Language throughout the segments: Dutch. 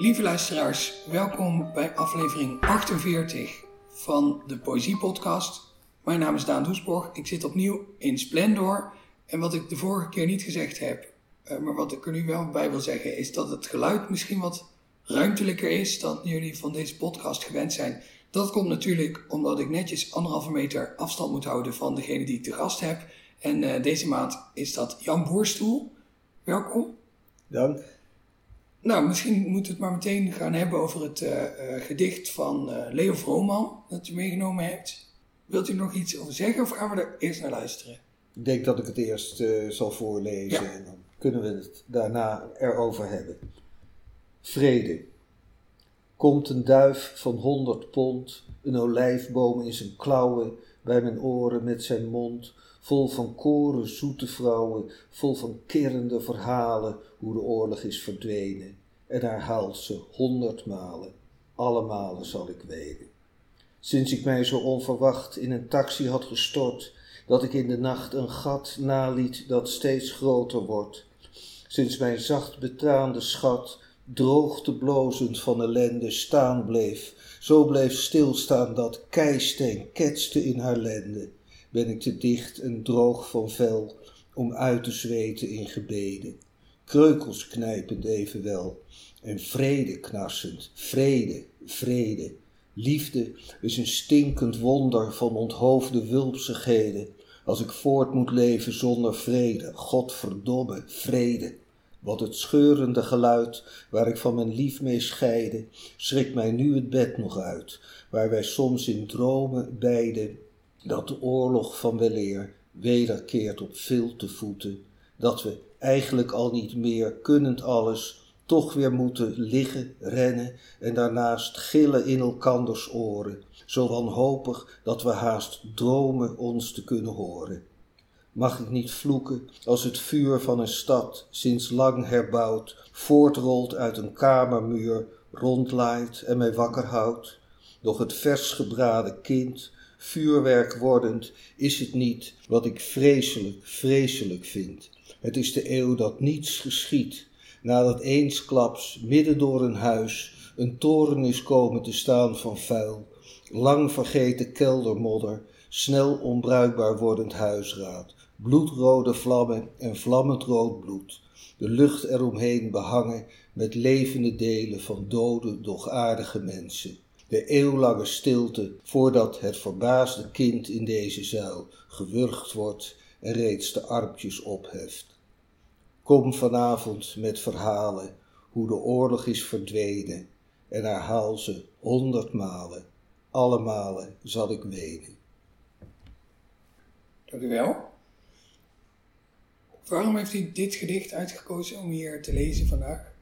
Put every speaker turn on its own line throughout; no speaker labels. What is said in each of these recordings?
Lieve luisteraars, welkom bij aflevering 48 van de Poëzie Podcast. Mijn naam is Daan Doesborg. Ik zit opnieuw in Splendor. En wat ik de vorige keer niet gezegd heb, eh, maar wat ik er nu wel bij wil zeggen, is dat het geluid misschien wat ruimtelijker is dan jullie van deze podcast gewend zijn. Dat komt natuurlijk omdat ik netjes anderhalve meter afstand moet houden van degene die ik te gast heb. En uh, deze maand is dat Jan Boerstoel. Welkom.
Dank.
Nou, misschien moeten we het maar meteen gaan hebben over het uh, uh, gedicht van Leo Vrooman dat u meegenomen hebt. Wilt u nog iets over zeggen of gaan we er eerst naar luisteren?
Ik denk dat ik het eerst zal voorlezen ja. en dan kunnen we het daarna erover hebben. Vrede. Komt een duif van honderd pond, een olijfboom in zijn klauwen, bij mijn oren met zijn mond, vol van koren zoete vrouwen, vol van kirrende verhalen, hoe de oorlog is verdwenen. En herhaalt ze honderd malen, alle malen zal ik weten. Sinds ik mij zo onverwacht in een taxi had gestort, dat ik in de nacht een gat naliet dat steeds groter wordt. Sinds mijn zacht betraande schat droogte blozend van ellende staan bleef, zo bleef stilstaan dat keiste en ketste in haar lende, ben ik te dicht en droog van vel om uit te zweten in gebeden, kreukels knijpend evenwel, en vrede knarsend, vrede, vrede. Liefde is een stinkend wonder van onthoofde wulpsigheden, als ik voort moet leven zonder vrede, godverdomme, vrede. Wat het scheurende geluid waar ik van mijn lief mee scheide, schrikt mij nu het bed nog uit, waar wij soms in dromen beiden, dat de oorlog van weleer wederkeert op te voeten, dat we eigenlijk al niet meer, kunnend alles, toch weer moeten liggen, rennen en daarnaast gillen in elkanders oren, zo wanhopig dat we haast dromen ons te kunnen horen mag ik niet vloeken als het vuur van een stad, sinds lang herbouwd, voortrolt uit een kamermuur, rondlaait en mij wakker houdt. Doch het vers gebraden kind, vuurwerk wordend, is het niet wat ik vreselijk, vreselijk vind. Het is de eeuw dat niets geschiet, nadat eensklaps midden door een huis een toren is komen te staan van vuil, lang vergeten keldermodder, snel onbruikbaar wordend huisraad, bloedrode vlammen en vlammend rood bloed, de lucht eromheen behangen met levende delen van dode, doch aardige mensen. De eeuwlange stilte voordat het verbaasde kind in deze zuil gewurgd wordt en reeds de armpjes opheft. Kom vanavond met verhalen hoe de oorlog is verdwenen en herhaal ze honderd malen, alle malen zal ik wenen.
Dank u wel. Waarom heeft u dit gedicht uitgekozen om hier te lezen vandaag?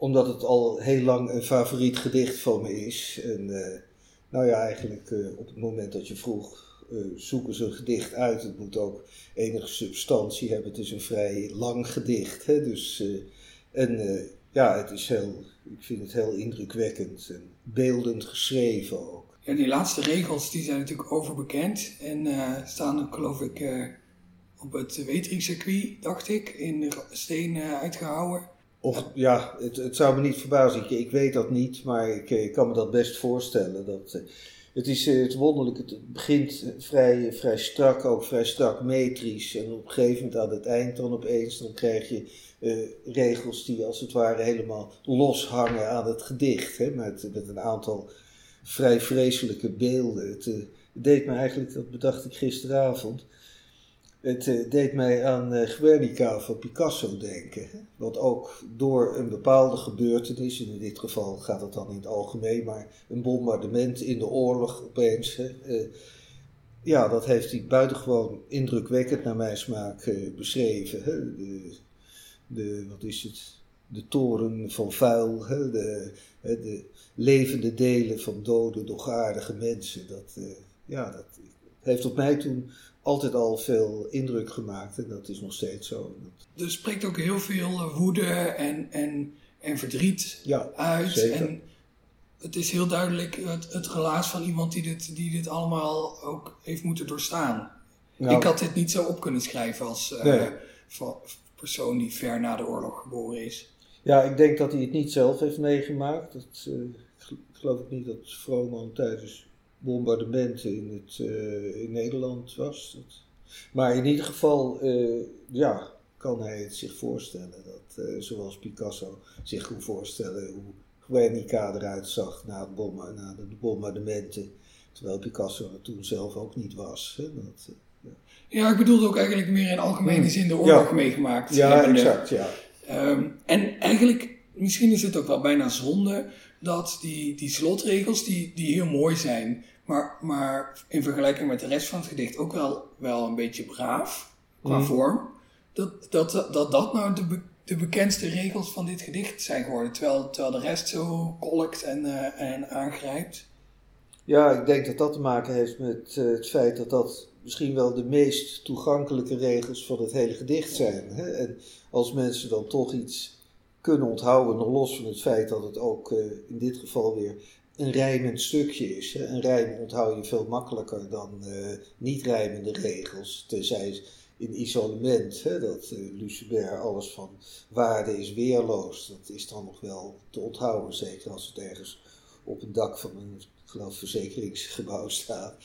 Omdat het al heel lang een favoriet gedicht van me is. En uh, nou ja, eigenlijk uh, op het moment dat je vroeg, uh, zoeken ze een gedicht uit. Het moet ook enige substantie hebben. Het is een vrij lang gedicht. Hè? Dus, en ja, het is heel, ik vind het heel indrukwekkend en beeldend geschreven ook.
Ja, die laatste regels die zijn natuurlijk overbekend en staan geloof ik op het Wetering-circuit, dacht ik, in steen uitgehouwen.
Of ja, het, zou me niet verbazen. Ik, weet dat niet, maar ik, ik, kan me dat best voorstellen. Dat, uh, het is uh, het wonderlijk, het begint vrij, vrij strak, ook vrij strak metrisch. En op een gegeven moment aan het eind dan opeens, dan krijg je regels die als het ware helemaal loshangen aan het gedicht. Hè, met, met een aantal vrij vreselijke beelden. Het deed me eigenlijk, dat bedacht ik gisteravond het uh, deed mij aan uh, Guernica van Picasso denken. Wat ook door een bepaalde gebeurtenis, in dit geval gaat het dan in het algemeen, maar een bombardement in de oorlog opeens. Uh, ja, dat heeft hij buitengewoon indrukwekkend naar mijn smaak beschreven. Hè? De, de, wat is het? De toren van vuil, hè? De, de levende delen van dode, dogaardige mensen. Dat, ja, dat heeft op mij toen altijd al veel indruk gemaakt en dat is nog steeds zo.
Er spreekt ook heel veel eh, woede en, en, en verdriet
ja,
uit.
Zeker.
En het is heel duidelijk het, het relaas van iemand die dit, die dit allemaal ook heeft moeten doorstaan. Nou, ik had dit niet zo op kunnen schrijven als uh, persoon die ver na de oorlog geboren is.
Ja, ik denk dat hij het niet zelf heeft meegemaakt. Dat, uh, ik geloof ik niet dat Vrooman tijdens bombardementen in, het, uh, in Nederland was. Dat, maar in ieder geval, uh, ja, kan hij het zich voorstellen. Dat, zoals Picasso zich kon voorstellen hoe Guernica eruit zag na, het bom, na de bombardementen. Terwijl Picasso er toen zelf ook niet was. Hè? Dat,
ja. ja. ik bedoelde ook eigenlijk meer in algemene zin de oorlog ja. meegemaakt.
Ja, exact, ja.
Um, en eigenlijk, misschien is het ook wel bijna zonde dat die, die slotregels, die, die heel mooi zijn, maar, maar in vergelijking met de rest van het gedicht ook wel, wel een beetje braaf qua mm. vorm, dat, dat, dat dat nou de, de bekendste regels van dit gedicht zijn geworden, terwijl, terwijl de rest zo kolkt en, uh, en aangrijpt.
Ja, ik denk dat dat te maken heeft met uh, het feit dat dat misschien wel de meest toegankelijke regels van het hele gedicht zijn. Hè? En als mensen dan toch iets kunnen onthouden, nog los van het feit dat het ook uh, in dit geval weer een rijmend stukje is. Hè? Een rijm onthoud je veel makkelijker dan uh, niet rijmende regels, tenzij in isolement. Hè? Dat uh, alles van waarde is weerloos, dat is dan nog wel te onthouden, zeker als het ergens op het dak van een geloof verzekeringsgebouw staat.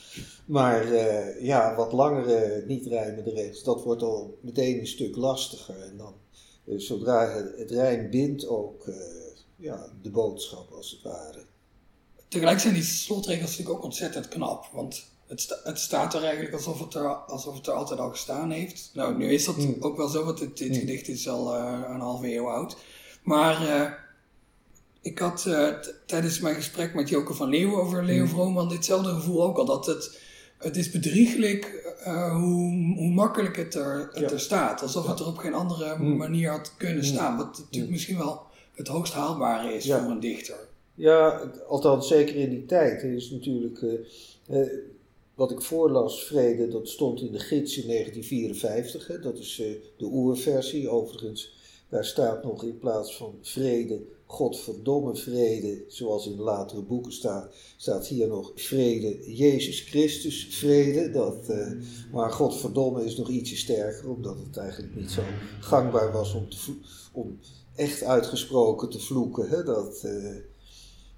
Maar ja, wat langere niet rijmende regels, dat wordt al meteen een stuk lastiger. En dan, uh, zodra het, het rijm bindt ook uh, ja, de boodschap als het ware.
Tegelijk zijn die slotregels natuurlijk ook ontzettend knap. Want het, sta, het staat er eigenlijk alsof het er, alsof het er altijd al gestaan heeft. Nou, nu is dat mm. ook wel zo, want dit, dit mm. gedicht is al een halve eeuw oud. Maar ik had uh, tijdens mijn gesprek met Joke van Leeuwen over Leo mm. Vrooman ditzelfde gevoel ook al. Dat het, het is bedriegelijk uh, hoe, hoe makkelijk het er, het er staat. Alsof het er op geen andere mm. manier had kunnen mm. staan. Wat natuurlijk misschien wel het hoogst haalbare is voor een dichter.
Ja, althans zeker in die tijd. Is natuurlijk... Uh, wat ik voorlas, Vrede, dat stond in de gids in 1954. Hè? Dat is de oerversie. Overigens, daar staat nog in plaats van vrede Godverdomme vrede, zoals in latere boeken staat, staat hier nog vrede, Jezus Christus vrede. Dat, uh, maar Godverdomme is nog ietsje sterker, omdat het eigenlijk niet zo gangbaar was om, te om echt uitgesproken te vloeken. Hè? Dat, uh,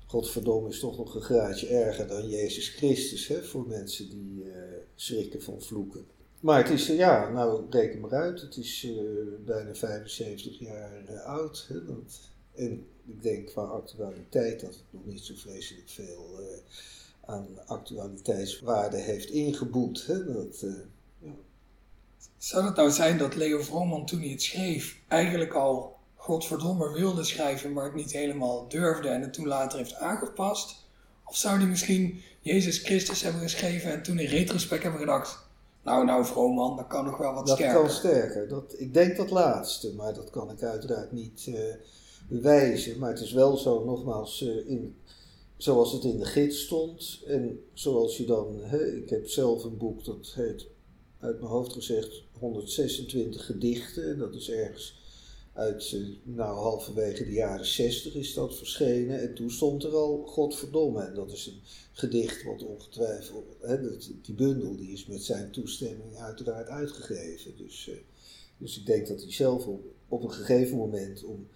Godverdomme is toch nog een graadje erger dan Jezus Christus hè? voor mensen die uh, schrikken van vloeken. Maar het is, ja, nou reken maar uit, het is bijna 75 jaar oud. Hè? En ik denk qua actualiteit dat het nog niet zo vreselijk veel uh, aan actualiteitswaarde heeft ingeboet. Hè? Dat, uh, ja.
Zou het nou zijn dat Leo Vrooman toen hij het schreef eigenlijk al godverdomme wilde schrijven, maar het niet helemaal durfde en het toen later heeft aangepast? Of zou hij misschien Jezus Christus hebben geschreven en toen in retrospect hebben gedacht, nou, nou, Vrooman, dat kan nog wel wat sterker.
Dat kan sterker. Dat, ik denk dat laatste, maar dat kan ik uiteraard niet, uh, bewijzen. Maar het is wel zo, nogmaals, uh, in, zoals het in de gids stond. En zoals je dan, ik heb zelf een boek dat heet, uit mijn hoofd gezegd, 126 gedichten. En dat is ergens uit, uh, nou halverwege de jaren 60 is dat verschenen. En toen stond er al Godverdomme. En dat is een gedicht wat ongetwijfeld, die bundel die is met zijn toestemming uiteraard uitgegeven. Dus, uh, dus ik denk dat hij zelf op, op een gegeven moment om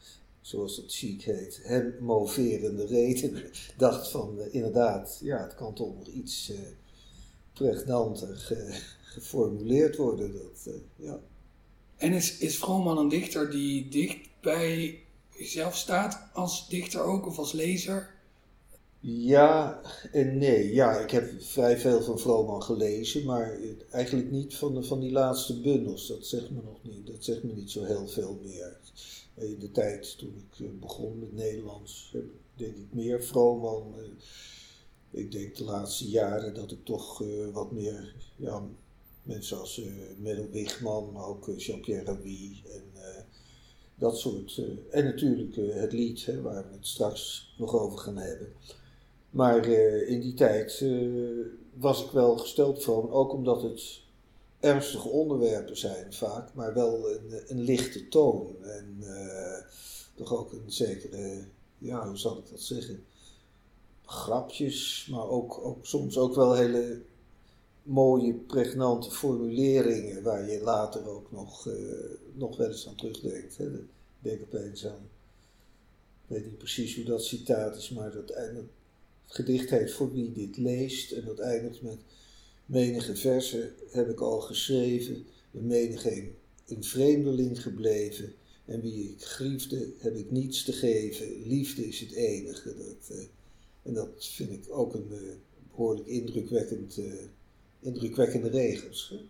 zoals dat chic heet, hem moverende reden, dacht van uh, inderdaad, ja, het kan toch nog iets uh, pregnanter ge, geformuleerd worden. Dat, uh, ja.
En is, is Vrooman een dichter die dicht bij jezelf staat als dichter ook of als lezer?
Ja en nee. Ja, ik heb vrij veel van Vrooman gelezen, maar eigenlijk niet van, de, van die laatste bundels. Dat zegt me nog niet. Dat zegt me niet zo heel veel meer in de tijd toen ik eh, begon met Nederlands, ik denk ik meer Vrooman. Eh, ik denk de laatste jaren dat ik toch eh, wat meer ja, mensen als uh, Menno Wigman, maar ook Jean-Pierre Rabhi en dat soort. en natuurlijk het lied, waar we het straks nog over gaan hebben. Maar in die tijd was ik wel gesteld van, ook omdat het ernstige onderwerpen zijn vaak, maar wel een, een lichte toon. En toch ook een zekere, ja, hoe zal ik dat zeggen? Grapjes, maar ook, ook soms ook wel hele mooie, pregnante formuleringen waar je later ook nog, uh, nog wel eens aan terugdenkt. Hè. Ik denk opeens aan weet niet precies hoe dat citaat is, maar dat, het gedicht heet Voor wie dit leest. En dat eindigt met menige versen heb ik al geschreven, en menige een vreemdeling gebleven. En wie ik griefde, heb ik niets te geven. Liefde is het enige. Dat, uh, en dat vind ik ook een uh, behoorlijk indrukwekkend, uh, indrukwekkende regels. Hè?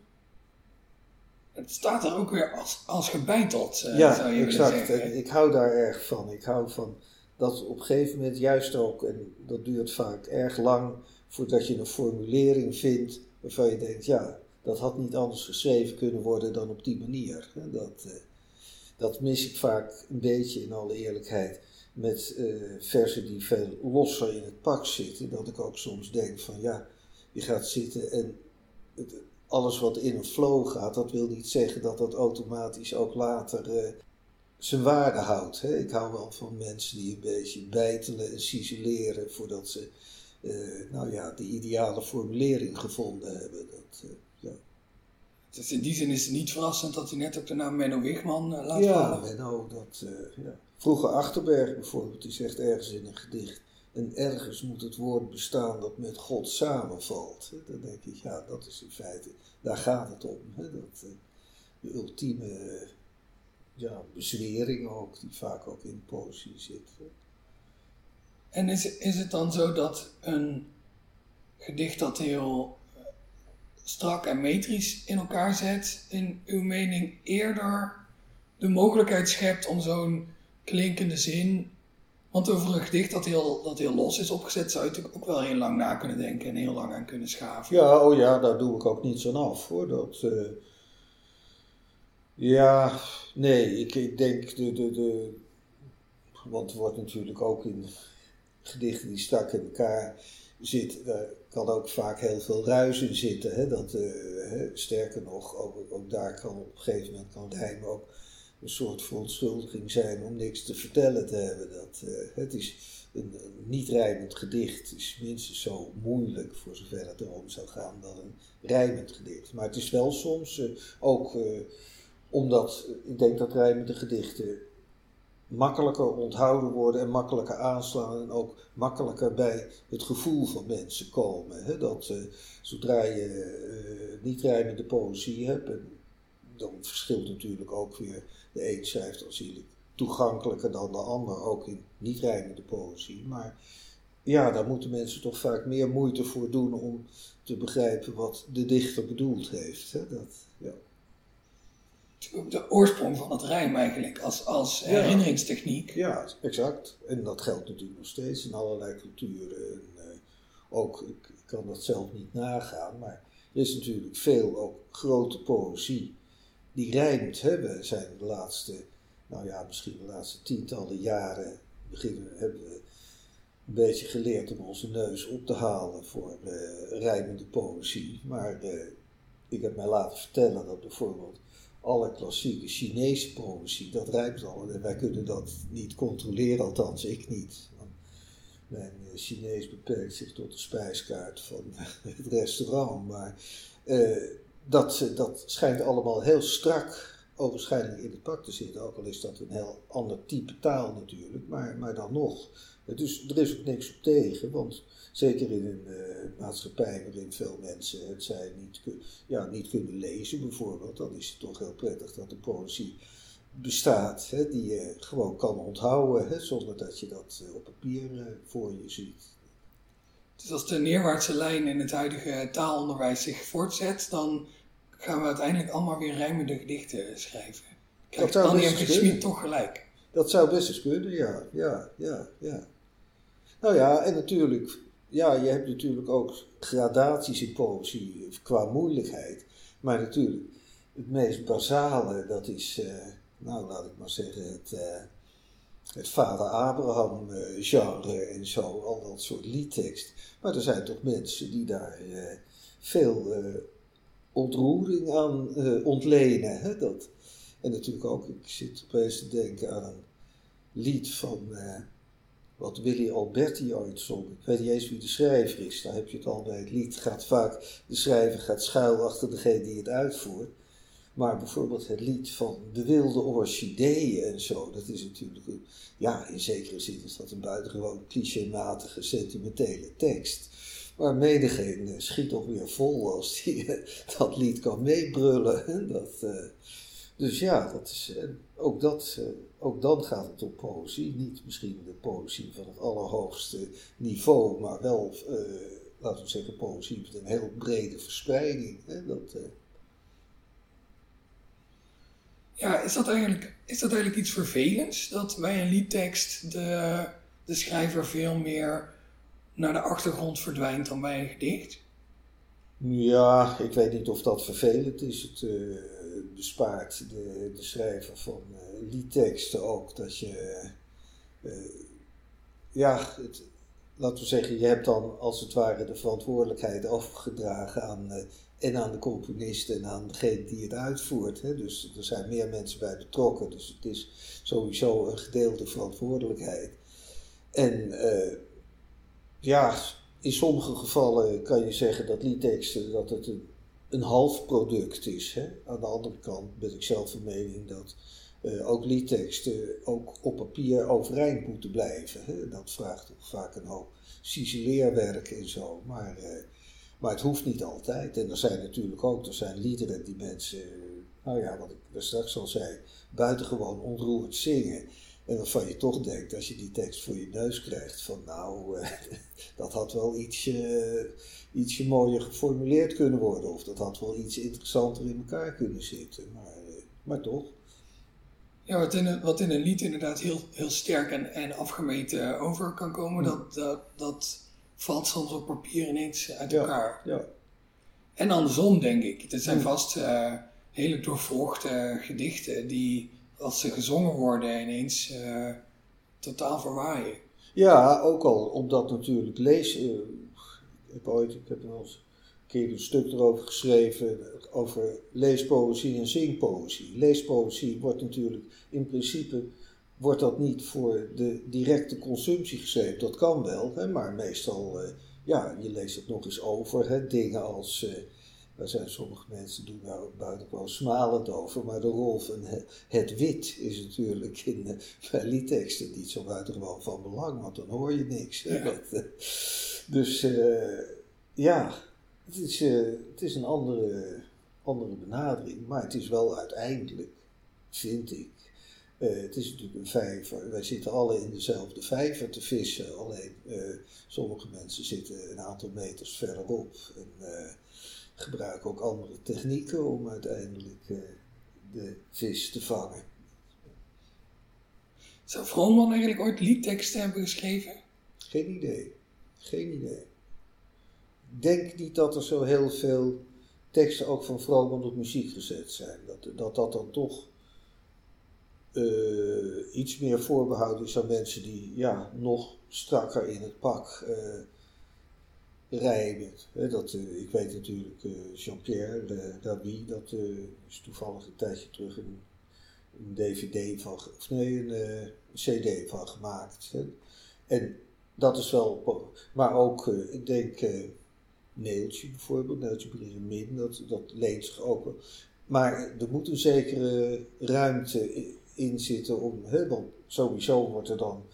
Het staat er ook weer als, als gebeiteld,
ja,
zou je
exact.
zeggen.
En ik hou daar erg van. Ik hou van dat op een gegeven moment juist ook, en dat duurt vaak erg lang, voordat je een formulering vindt waarvan je denkt, ja, dat had niet anders geschreven kunnen worden dan op die manier. Dat, dat mis ik vaak een beetje in alle eerlijkheid met uh, versen die veel losser in het pak zitten. Dat ik ook soms denk van ja, je gaat zitten en het, alles wat in een flow gaat, dat wil niet zeggen dat dat automatisch ook later uh, zijn waarde houdt. Hè? Ik hou wel van mensen die een beetje bijtelen en ciseleren voordat ze uh, nou ja, de ideale formulering gevonden hebben. Dat.
Dus in die zin is het niet verrassend dat u net ook de naam Menno Wigman uh, laat
ja,
vallen.
Menno, dat, uh, ja. Vroeger Achterberg bijvoorbeeld, die zegt ergens in een gedicht... En ergens moet het woord bestaan dat met God samenvalt. Dan denk ik, ja, dat is in feite, daar gaat het om. Hè? Dat, uh, de ultieme ja, bezwering ook, die vaak ook in poëzie zit.
En is, is het dan zo dat een gedicht dat heel strak en metrisch in elkaar zet, in uw mening eerder de mogelijkheid schept om zo'n klinkende zin. Want over een gedicht dat heel, dat heel los is opgezet, zou je natuurlijk ook wel heel lang na kunnen denken en heel lang aan kunnen schaven.
Ja, oh ja, daar doe ik ook niets aan af hoor. Dat, uh, ja, nee, ik, ik denk de, de, de. Want er wordt natuurlijk ook in gedichten die strak in elkaar zit, daar kan ook vaak heel veel ruis in zitten. Hè? Dat, uh? Sterker nog, ook, ook, daar kan op een gegeven moment kan rijmen ook een soort verontschuldiging zijn om niks te vertellen te hebben. Dat, uh, het is een, niet rijmend gedicht is minstens zo moeilijk, voor zover het erom zou gaan, dan een rijmend gedicht. Maar het is wel soms uh, ook, omdat ik denk dat rijmende gedichten makkelijker onthouden worden en makkelijker aanslaan en ook makkelijker bij het gevoel van mensen komen. Hè? Dat uh, zodra je uh, niet rijmende poëzie hebt, en dan verschilt natuurlijk ook weer de een schrijft aanzienlijk toegankelijker dan de ander, ook in niet rijmende poëzie. Maar ja, daar moeten mensen toch vaak meer moeite voor doen om te begrijpen wat de dichter bedoeld heeft. Hè? Dat, ja
de oorsprong van het rijm eigenlijk, als, als ja. herinneringstechniek.
Ja, exact. En dat geldt natuurlijk nog steeds in allerlei culturen. En, uh, ook, ik, ik, kan dat zelf niet nagaan, maar er is natuurlijk veel ook grote poëzie die rijmt. Hè. We zijn de laatste, nou ja, misschien de laatste tientallen jaren beginnen, hebben we een beetje geleerd om onze neus op te halen voor uh, rijmende poëzie. Maar uh, ik heb mij laten vertellen dat bijvoorbeeld alle klassieke Chinese poëzie, dat rijmt al. En wij kunnen dat niet controleren, althans ik niet. Mijn Chinees beperkt zich tot de spijskaart van het restaurant. Maar uh, dat, dat schijnt allemaal heel strak ogenschijnlijk in het pak te zitten. Ook al is dat een heel ander type taal natuurlijk, maar, maar dan nog. Dus er is ook niks op tegen, want zeker in een uh, maatschappij waarin veel mensen het zij niet, ja, niet kunnen lezen bijvoorbeeld, dan is het toch heel prettig dat de poëzie bestaat, hè, die je gewoon kan onthouden, hè, zonder dat je dat uh, op papier uh, voor je ziet.
Dus als de neerwaartse lijn in het huidige taalonderwijs zich voortzet, dan gaan we uiteindelijk allemaal weer rijmende gedichten schrijven. Annie en Schmid toch gelijk?
Dat zou best eens kunnen, ja, ja, ja, ja. Nou ja, en natuurlijk, ja, je hebt natuurlijk ook gradaties in poëzie qua moeilijkheid. Maar natuurlijk, het meest basale, dat is, uh, nou laat ik maar zeggen, het, uh, het vader Abraham genre en zo, al dat soort liedtekst. Maar er zijn toch mensen die daar veel ontroering aan ontlenen. Hè? Dat, en natuurlijk ook, ik zit opeens te denken aan een lied van wat Willy Alberti ooit zong. Ik weet niet eens wie de schrijver is, daar heb je het al bij het lied. Gaat vaak, de schrijver gaat schuil achter degene die het uitvoert. Maar bijvoorbeeld het lied van De Wilde Orchidee en zo, dat is natuurlijk, ja, in zekere zin is dat een buitengewoon clichématige, sentimentele tekst. Maar menigeen schiet toch weer vol als die dat lied kan meebrullen. Dat, dus ja, dat is, ook, dat, ook dan gaat het om poëzie. Niet misschien de poëzie van het allerhoogste niveau, maar wel, laten we zeggen, poëzie met een heel brede verspreiding. Hè? Dat,
ja, is dat, eigenlijk, is dat eigenlijk iets vervelends? Dat bij een liedtekst de, de schrijver veel meer naar de achtergrond verdwijnt dan bij een gedicht?
Ja, ik weet niet of dat vervelend is. Het uh, bespaart de, de schrijver van uh, liedteksten ook dat je. Uh, ja, het, laten we zeggen, je hebt dan als het ware de verantwoordelijkheid overgedragen aan en aan de componist en aan degene die het uitvoert. Hè. Dus er zijn meer mensen bij betrokken, dus het is sowieso een gedeelde verantwoordelijkheid. En ja, in sommige gevallen kan je zeggen dat liedteksten dat het een, een half product is. Hè. Aan de andere kant ben ik zelf van mening dat uh, ook liedteksten ook op papier overeind moeten blijven. Hè. Dat vraagt toch vaak een hoop cizeleerwerk en zo. Maar uh, maar het hoeft niet altijd. En er zijn natuurlijk ook er zijn liederen die mensen, nou ja, wat ik straks al zei, buitengewoon ontroerend zingen. En waarvan je toch denkt, als je die tekst voor je neus krijgt, van nou, eh, dat had wel ietsje, ietsje mooier geformuleerd kunnen worden. Of dat had wel iets interessanter in elkaar kunnen zitten. Maar, eh, maar toch.
Ja, wat in, een, wat in een lied inderdaad heel, heel sterk en, en afgemeten over kan komen, dat, dat, dat valt soms op papier ineens uit elkaar.
Ja.
En andersom, denk ik. Er zijn vast uh, hele doorvrochte gedichten die, als ze gezongen worden, ineens uh, totaal verwaaien.
Ja, ook al omdat natuurlijk lees. Uh, ik heb ooit, ik heb een keer een stuk erover geschreven over leespoëzie en zingpoëzie. Leespoëzie wordt natuurlijk in principe wordt dat niet voor de directe consumptie geschreven. Dat kan wel, hè, maar meestal, uh, ja, je leest het nog eens over. Hè, dingen als, daar zijn sommige mensen doen daar ook buitengewoon smalend over, maar de rol van het wit is natuurlijk in bij liedteksten niet zo buitengewoon van belang, want dan hoor je niks. Ja. dus ja, het is, het is een andere, andere benadering, maar het is wel uiteindelijk, vind ik, uh, het is natuurlijk een vijver. Wij zitten alle in dezelfde vijver te vissen. Alleen sommige mensen zitten een aantal meters verderop. En gebruiken ook andere technieken om uiteindelijk de vis te vangen.
Zou Vrooman eigenlijk ooit liedteksten hebben geschreven?
Geen idee. Geen idee. Ik denk niet dat er zo heel veel teksten ook van Vrooman op muziek gezet zijn. Dat dat, dat dan toch uh, iets meer voorbehouden is aan mensen die ja, nog strakker in het pak uh, rijden. dat, uh, ik weet natuurlijk Jean-Pierre Dabi, dat is toevallig een tijdje terug een, een DVD van, of nee, een, CD van gemaakt. En dat is wel, maar ook, ik denk, Neeltje bijvoorbeeld, Neeltje Min, dat, dat leent zich ook wel. Maar er moet een zekere ruimte in zitten om, hè, want sowieso wordt er dan,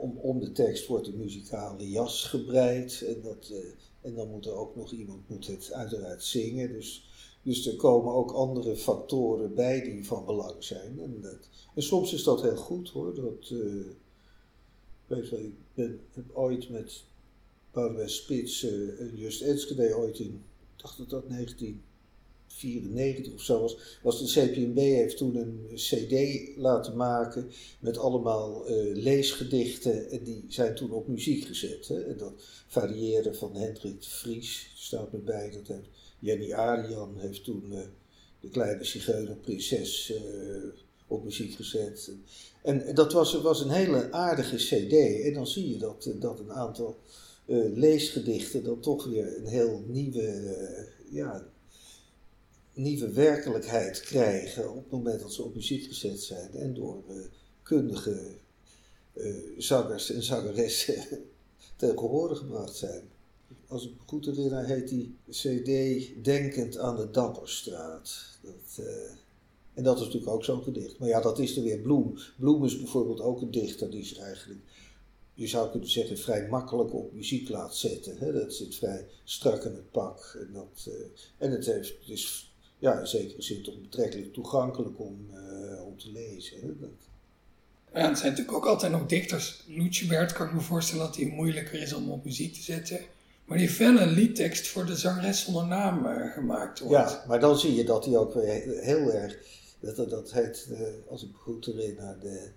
om, om de tekst wordt de muzikale jas gebreid. En, dat, uh, en dan moet er ook nog iemand moet het uiteraard zingen, dus, dus er komen ook andere factoren bij die van belang zijn. En, dat, en soms is dat heel goed hoor, dat, uh, weet wel, ik ben, heb ooit met Boudewijn Spits uh, Just Enschede ooit in, ik dacht dat dat 19 94 of zo was, was de CPMB heeft toen een CD laten maken met allemaal uh, leesgedichten en die zijn toen op muziek gezet. Hè? En dat varieerde van Hendrik de Vries, staat me bij, dat Jenny Arian heeft toen uh, de kleine zigeunerprinses uh, op muziek gezet. En, en dat was, was een hele aardige CD en dan zie je dat, dat een aantal leesgedichten dan toch weer een heel nieuwe ja, nieuwe werkelijkheid krijgen op het moment dat ze op muziek gezet zijn en door uh, kundige uh, zangers en zangeressen ten gebracht zijn. Als ik me goed herinner, heet die CD Denkend aan de Dapperstraat. Dat, eh, en dat is natuurlijk ook zo'n gedicht. Maar ja, dat is er weer Bloem. Bloem is bijvoorbeeld ook een dichter die zich eigenlijk, je zou kunnen zeggen, vrij makkelijk op muziek laat zetten. Hè? Dat zit vrij strak in het pak. En, dat, eh, en het, heeft, is ja, in zekere zin toch betrekkelijk toegankelijk om, eh, om te lezen. Hè? Dat,
Ja, er zijn natuurlijk ook altijd nog dichters. Lucebert kan ik me voorstellen dat hij moeilijker is om op muziek te zetten. Maar die heeft wel een liedtekst voor de zangeres zonder naam eh, gemaakt wordt.
Ja, maar dan zie je dat hij ook weer heel erg, dat, dat, heet, eh, als ik me goed herinner, de,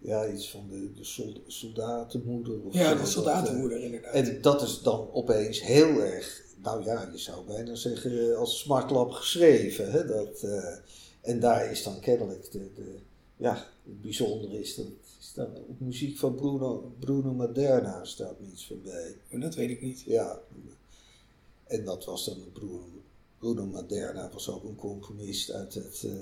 ja, iets van de, de sold- soldatenmoeder of
Ja, de
Dat,
soldatenmoeder inderdaad.
en dat is dan opeens heel erg, nou ja, je zou bijna zeggen als smartlap geschreven. Hè? Dat, eh, en daar is dan kennelijk de, de, ja, het bijzondere is dat staat op muziek van Bruno, Bruno Maderna staat me iets van bij.
Maar dat weet ik niet.
Ja, en dat was dan Bruno, Bruno Maderna, was ook een componist uit het, eh,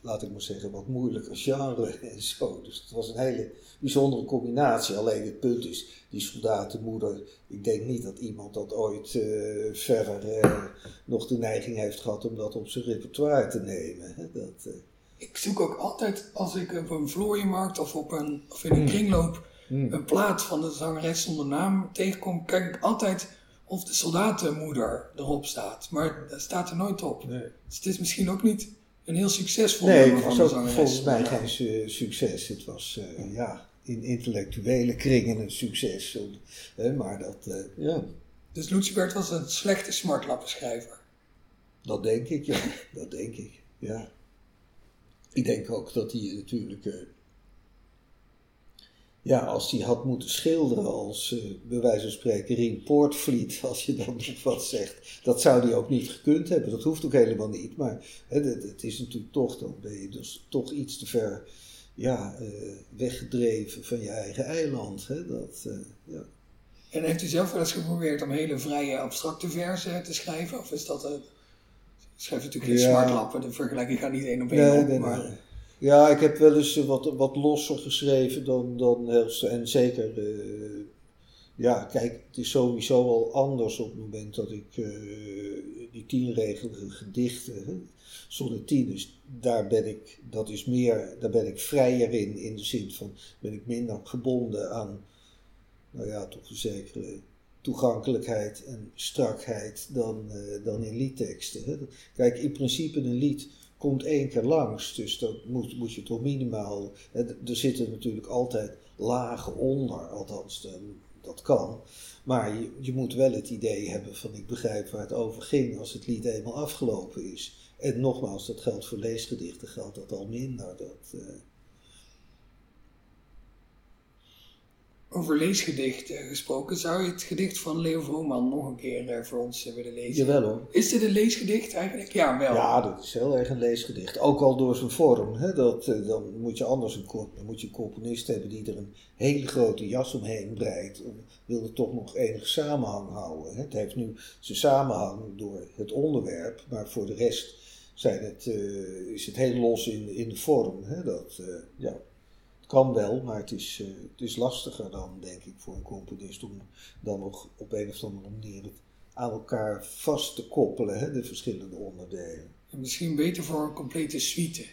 laat ik maar zeggen, wat moeilijker genre en zo. Dus het was een hele bijzondere combinatie. Alleen het punt is, die soldatenmoeder, ik denk niet dat iemand dat ooit eh, verder eh, nog de neiging heeft gehad om dat op zijn repertoire te nemen. Hè. Dat,
Ik zoek ook altijd, als ik op een vlooienmarkt of, op een, of in een kringloop een plaat van de zangeres zonder naam tegenkom, kijk ik altijd of de soldatenmoeder erop staat. Maar dat staat er nooit op.
nee.
Dus het is misschien ook niet een heel succesvol
Nee,
nummer
het
van
was
de zangeres
volgens mij geen su- succes. Het was eh, ja, in intellectuele kringen een succes. Hè, maar dat, eh, ja,
Dus Lucebert was een slechte smartlappenschrijver.
dat denk ik, ja. Dat denk ik, ja. Ik denk ook dat hij natuurlijk... eh, ja, als hij had moeten schilderen als, eh, bij wijze van spreken, Rien Poortvliet, als je dan nog wat zegt, dat zou hij ook niet gekund hebben. Dat hoeft ook helemaal niet, maar hè, het, is natuurlijk toch, dan ben je dus toch iets te ver ja, eh, weggedreven van je eigen eiland. Hè? Dat, eh, ja.
En heeft u zelf wel eens geprobeerd om hele vrije abstracte verzen te schrijven? Of is dat een... Schrijf natuurlijk geen
Ja.
smartlappen, de vergelijking gaat niet één op één
Nee,
op.
nee,
maar
nee. Ja, ik heb wel eens eh, wat, wat losser geschreven dan, dan heel st- En zeker, eh, ja, kijk, het is sowieso al anders op het moment dat ik eh, die tienregelige gedichten, sonnetines, daar ben ik, dat is meer, daar ben ik vrijer in, in de zin van, ben ik minder gebonden aan, nou ja, toch een zekere toegankelijkheid en strakheid dan, eh, dan in liedteksten. Hè. Kijk, in principe een lied komt één keer langs, dus dat moet, moet je toch minimaal. hè, Er zitten natuurlijk altijd lagen onder, althans dat kan. Maar je, je moet wel het idee hebben van ik begrijp waar het over ging als het lied eenmaal afgelopen is. En nogmaals, dat geldt voor leesgedichten, geldt dat al minder. Dat, eh,
over leesgedichten gesproken, zou je het gedicht van Leo Vrooman nog een keer eh, voor ons eh, willen lezen?
jawel hoor.
Is dit een leesgedicht eigenlijk? Ja, wel.
Ja, dat is heel erg een leesgedicht. Ook al door zijn vorm. Hè? Dat, eh, dan moet je anders een, dan moet je een componist hebben die er een hele grote jas omheen breidt. Om- Wil er toch nog enige samenhang houden. Hè? Het heeft nu zijn samenhang door het onderwerp, maar voor de rest zijn het, is het heel los in, in de vorm. Hè? Dat, ja. Kan wel, maar het is, eh, het is lastiger dan, denk ik, voor een componist om dan nog op een of andere manier het aan elkaar vast te koppelen, hè, de verschillende onderdelen.
Misschien beter voor een complete suite.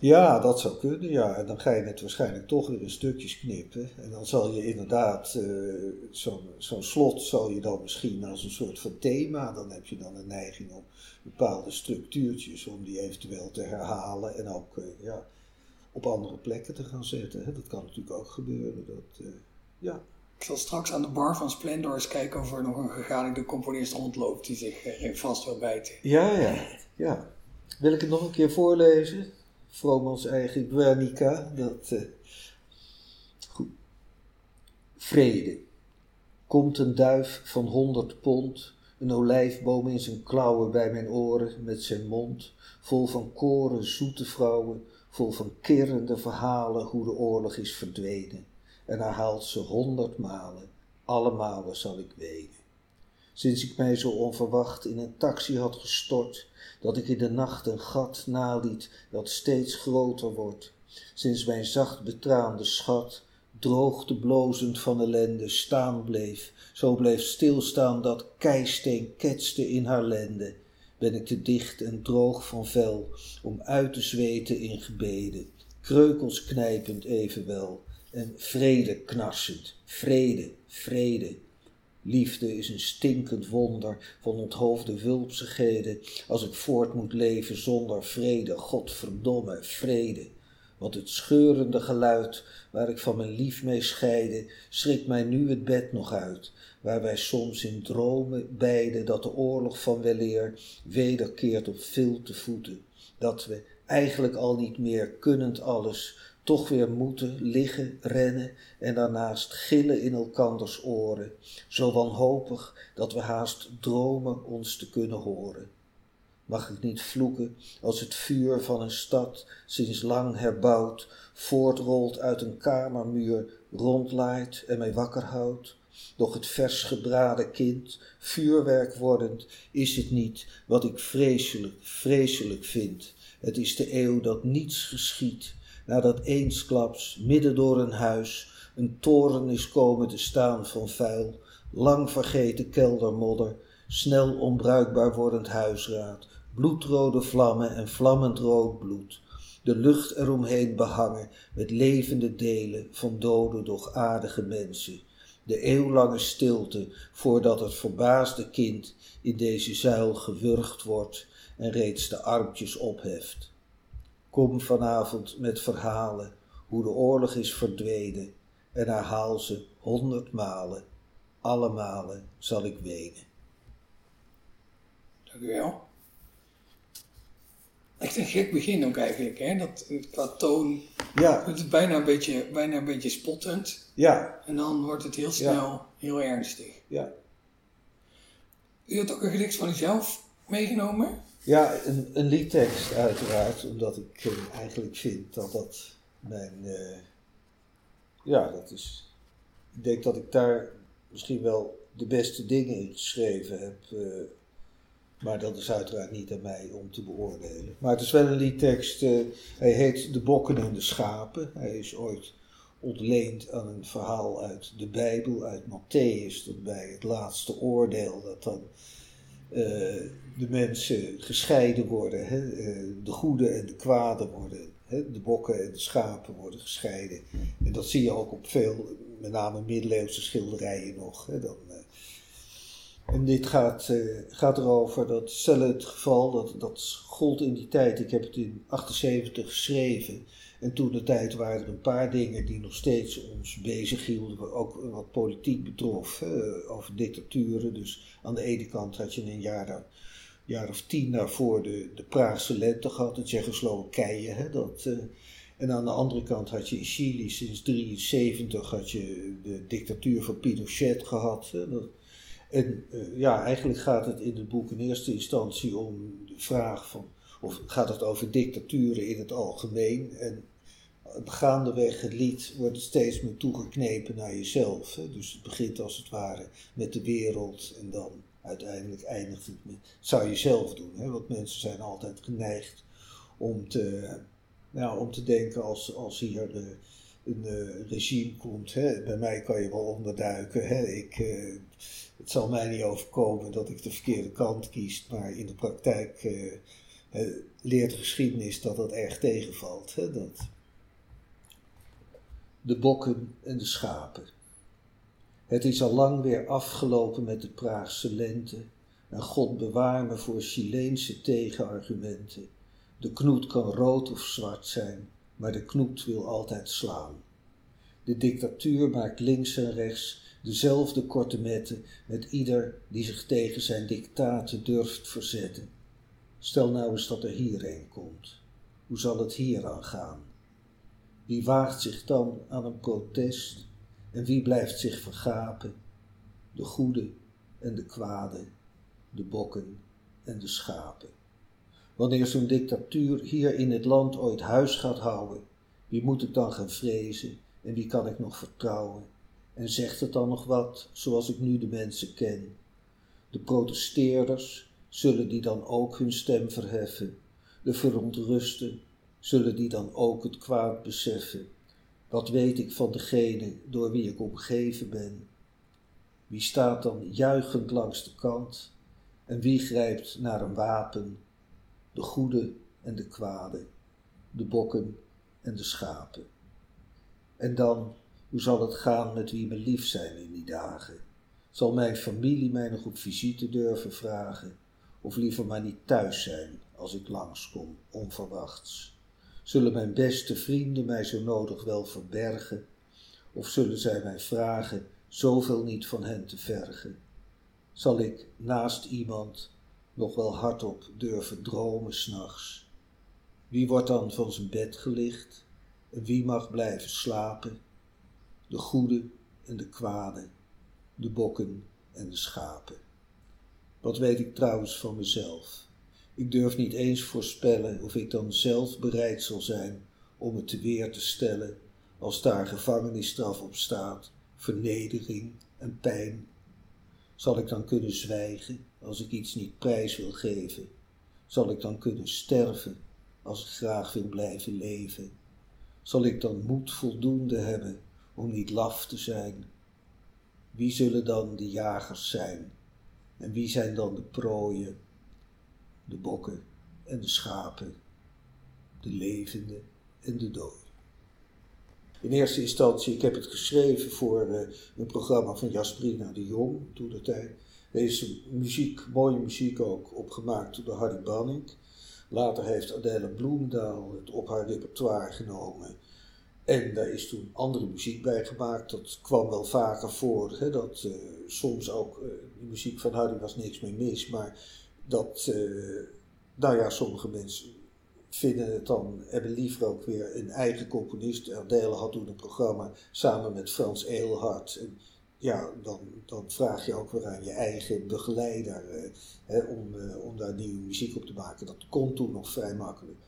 Ja, dat zou kunnen, ja. En dan ga je het waarschijnlijk toch weer in stukjes knippen. En dan zal je inderdaad, zo'n zo'n slot zal je dan misschien als een soort van thema, dan heb je dan een neiging om bepaalde structuurtjes, om die eventueel te herhalen en ook eh, ja, op andere plekken te gaan zetten. Hè. Dat kan natuurlijk ook gebeuren. Dat, eh, ja.
Ik zal straks aan de bar van Splendor eens kijken of er nog een gegadigde componist rondloopt die zich eh, vast wil bijten.
Ja, ja, ja. Wil ik het nog een keer voorlezen? Vromans eigen Guernica. Dat, eh, Goed. Vrede. Komt een duif van honderd pond, een olijfboom in zijn klauwen bij mijn oren, met zijn mond, vol van koren, zoete vrouwen, vol van kirrende verhalen hoe de oorlog is verdwenen. En herhaalt ze honderd malen, alle malen zal ik wenen. Sinds ik mij zo onverwacht in een taxi had gestort, dat ik in de nacht een gat naliet dat steeds groter wordt. Sinds mijn zacht betraande schat droogte blozend van ellende, staan bleef, zo bleef stilstaan dat keisteen ketste in haar lende, ben ik te dicht en droog van vel om uit te zweten in gebeden, kreukels knijpend evenwel en vrede knarsend, vrede, vrede. Liefde is een stinkend wonder van onthoofde wulpsigheden, als ik voort moet leven zonder vrede, godverdomme, vrede. Want het scheurende geluid waar ik van mijn lief mee scheide, schrikt mij nu het bed nog uit, waar wij soms in dromen beiden dat de oorlog van weleer wederkeert op veel te voeten, dat we eigenlijk al niet meer kunnend alles, toch weer moeten liggen, rennen en daarnaast gillen in elkanders oren, zo wanhopig dat we haast dromen ons te kunnen horen. Mag ik niet vloeken als het vuur van een stad sinds lang herbouwd voortrolt uit een kamermuur rondlaait en mij wakker houdt doch het vers gebraden kind vuurwerk wordend is het niet wat ik vreselijk vreselijk vind. Het is de eeuw dat niets geschiet nadat eensklaps midden door een huis een toren is komen te staan van vuil lang vergeten keldermodder snel onbruikbaar wordend huisraad bloedrode vlammen en vlammend rood bloed, de lucht eromheen behangen met levende delen van dode doch aardige mensen, de eeuwlange stilte voordat het verbaasde kind in deze zuil gewurgd wordt en reeds de armpjes opheft. Kom vanavond met verhalen hoe de oorlog is verdwenen en herhaal ze honderd malen, alle malen zal ik wenen.
Dank u wel. Echt een gek begin ook eigenlijk, hè? Dat, qua toon.
Ja.
Het is bijna een beetje, bijna een beetje spottend.
Ja.
En dan wordt het heel snel heel ernstig.
Ja.
U had ook een gedicht van uzelf meegenomen?
Ja, een, een liedtekst uiteraard, omdat ik eh, eigenlijk vind dat dat mijn. Uh, ja, dat is. Ik denk dat ik daar misschien wel de beste dingen in geschreven heb. Uh, maar dat is uiteraard niet aan mij om te beoordelen. Maar het is wel een liedtekst. Uh, hij heet De Bokken en de Schapen. Hij is ooit ontleend aan een verhaal uit de Bijbel, uit Matthäus, dat bij het laatste oordeel, dat dan uh, de mensen gescheiden worden. Hè? Uh, de goede en de kwade worden. Hè? De bokken en de schapen worden gescheiden. En dat zie je ook op veel, met name middeleeuwse schilderijen nog. Hè? Dan, en dit gaat, uh, gaat erover dat, stel het geval, dat, dat gold in die tijd, ik heb het in 78 geschreven. En toen de tijd waren er een paar dingen die nog steeds ons bezighielden, ook wat politiek betrof, over dictaturen. Dus aan de ene kant had je een jaar, jaar of tien daarvoor de, de Praagse lente gehad, het Tsjechoslowakije. Hè, dat, uh, en aan de andere kant had je in Chili sinds 1973 had je de dictatuur van Pinochet gehad. Dat, en uh, ja, eigenlijk gaat het in het boek in eerste instantie om de vraag van, of gaat het over dictaturen in het algemeen. En gaandeweg het lied wordt steeds meer toegeknepen naar jezelf. Hè? Dus het begint als het ware met de wereld en dan uiteindelijk eindigt het met, zou je zelf doen. Hè? Want mensen zijn altijd geneigd om te, nou, om te denken als, als hier een uh, regime komt. Hè? Bij mij kan je wel onderduiken. Hè? Ik, uh, het zal mij niet overkomen dat ik de verkeerde kant kies, maar in de praktijk uh, leert de geschiedenis dat dat erg tegenvalt. Hè? Dat de bokken en de schapen. Het is al lang weer afgelopen met de Praagse lente en God bewaar me voor Chileense tegenargumenten. De knoet kan rood of zwart zijn, maar de knoet wil altijd slaan. De dictatuur maakt links en rechts dezelfde korte metten met ieder die zich tegen zijn dictaten durft verzetten. Stel nou eens dat er hierheen komt. Hoe zal het hier aan gaan? Wie waagt zich dan aan een protest en wie blijft zich vergapen? De goede en de kwade, de bokken en de schapen. Wanneer zo'n dictatuur hier in het land ooit huis gaat houden, wie moet ik dan gaan vrezen en wie kan ik nog vertrouwen? En zegt het dan nog wat, zoals ik nu de mensen ken? De protesteerders, zullen die dan ook hun stem verheffen? De verontrusten, zullen die dan ook het kwaad beseffen? Wat weet ik van degene door wie ik omgeven ben? Wie staat dan juichend langs de kant en wie grijpt naar een wapen? De goede en de kwade, de bokken en de schapen. En dan, hoe zal het gaan met wie me lief zijn in die dagen? Zal mijn familie mij nog op visite durven vragen? Of liever maar niet thuis zijn als ik langskom, onverwachts? Zullen mijn beste vrienden mij zo nodig wel verbergen? Of zullen zij mij vragen zoveel niet van hen te vergen? Zal ik naast iemand nog wel hardop durven dromen s'nachts? Wie wordt dan van zijn bed gelicht en wie mag blijven slapen? De goede en de kwade, de bokken en de schapen. Wat weet ik trouwens van mezelf? Ik durf niet eens voorspellen of ik dan zelf bereid zal zijn om het te weer te stellen als daar gevangenisstraf op staat, vernedering en pijn. Zal ik dan kunnen zwijgen als ik iets niet prijs wil geven? Zal ik dan kunnen sterven als ik graag wil blijven leven? Zal ik dan moed voldoende hebben om niet laf te zijn? Wie zullen dan de jagers zijn? En wie zijn dan de prooien? De bokken en de schapen, de levende en de doden. In eerste instantie, ik heb het geschreven voor uh, een programma van Jasperina de Jong, toen de tijd. Deze muziek, mooie muziek ook, opgemaakt door Harry Banning. Later heeft Adele Bloemendaal het op haar repertoire genomen. En daar is toen andere muziek bij gemaakt. Dat kwam wel vaker voor. Hè, dat uh, soms ook, uh, die muziek van Harry was niks meer mis. Maar dat, uh, nou ja, sommige mensen vinden het dan, hebben liever ook weer een eigen componist. Adele had toen een programma samen met Frans Eelhart. En ja, dan, dan vraag je ook weer aan je eigen begeleider hè, om, om daar nieuwe muziek op te maken. Dat kon toen nog vrij makkelijk.